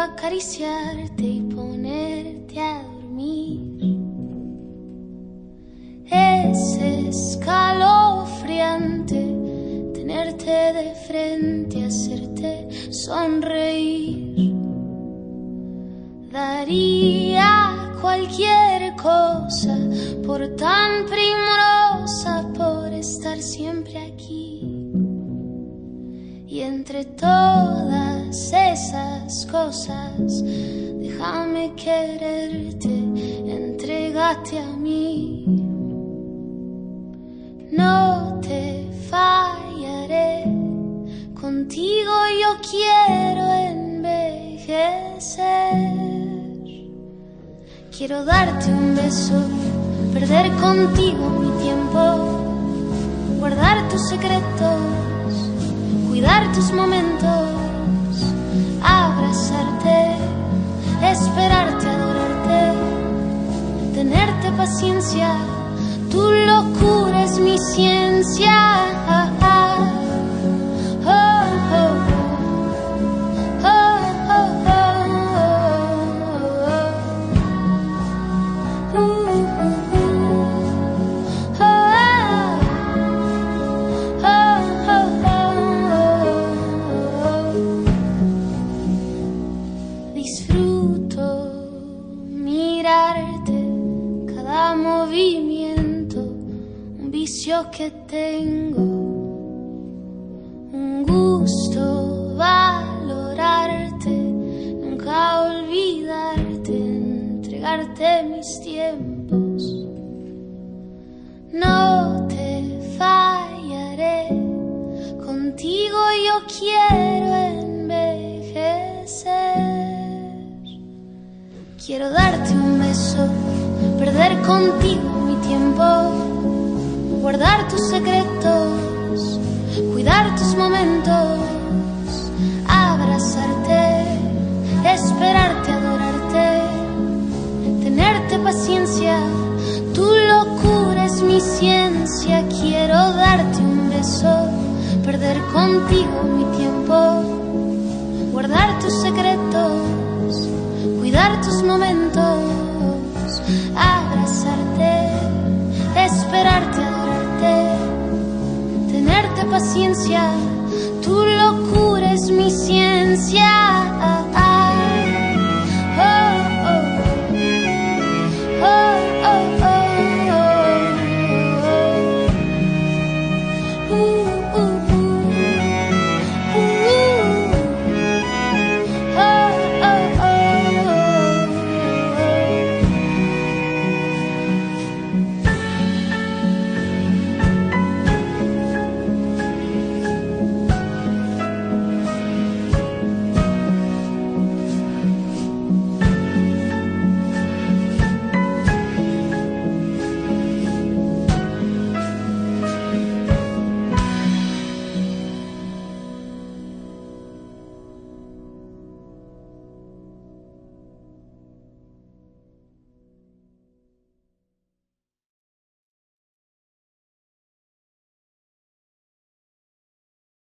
acariciarte y ponerte a frente, hacerte sonreír. Daría cualquier cosa por tan primorosa, por estar siempre aquí. Y entre todas esas cosas, déjame quererte, entregate a mí. Quiero envejecer. Quiero darte un beso, perder contigo mi tiempo, guardar tus secretos cuidar tus momentos, abrazarte, esperarte, adorarte, tenerte paciencia, tu locura es mi ciencia. Vicio que tengo, un gusto valorarte, nunca olvidarte, entregarte mis tiempos. No te fallaré, contigo yo quiero envejecer. Quiero darte un beso, perder contigo mi tiempo, guardar tus secretos, cuidar tus momentos, abrazarte, esperarte, adorarte, tenerte paciencia, tu locura es mi ciencia. Quiero darte un beso, perder contigo mi tiempo, guardar tus secretos, cuidar tus momentos, paciencia, tu locura es mi ciencia.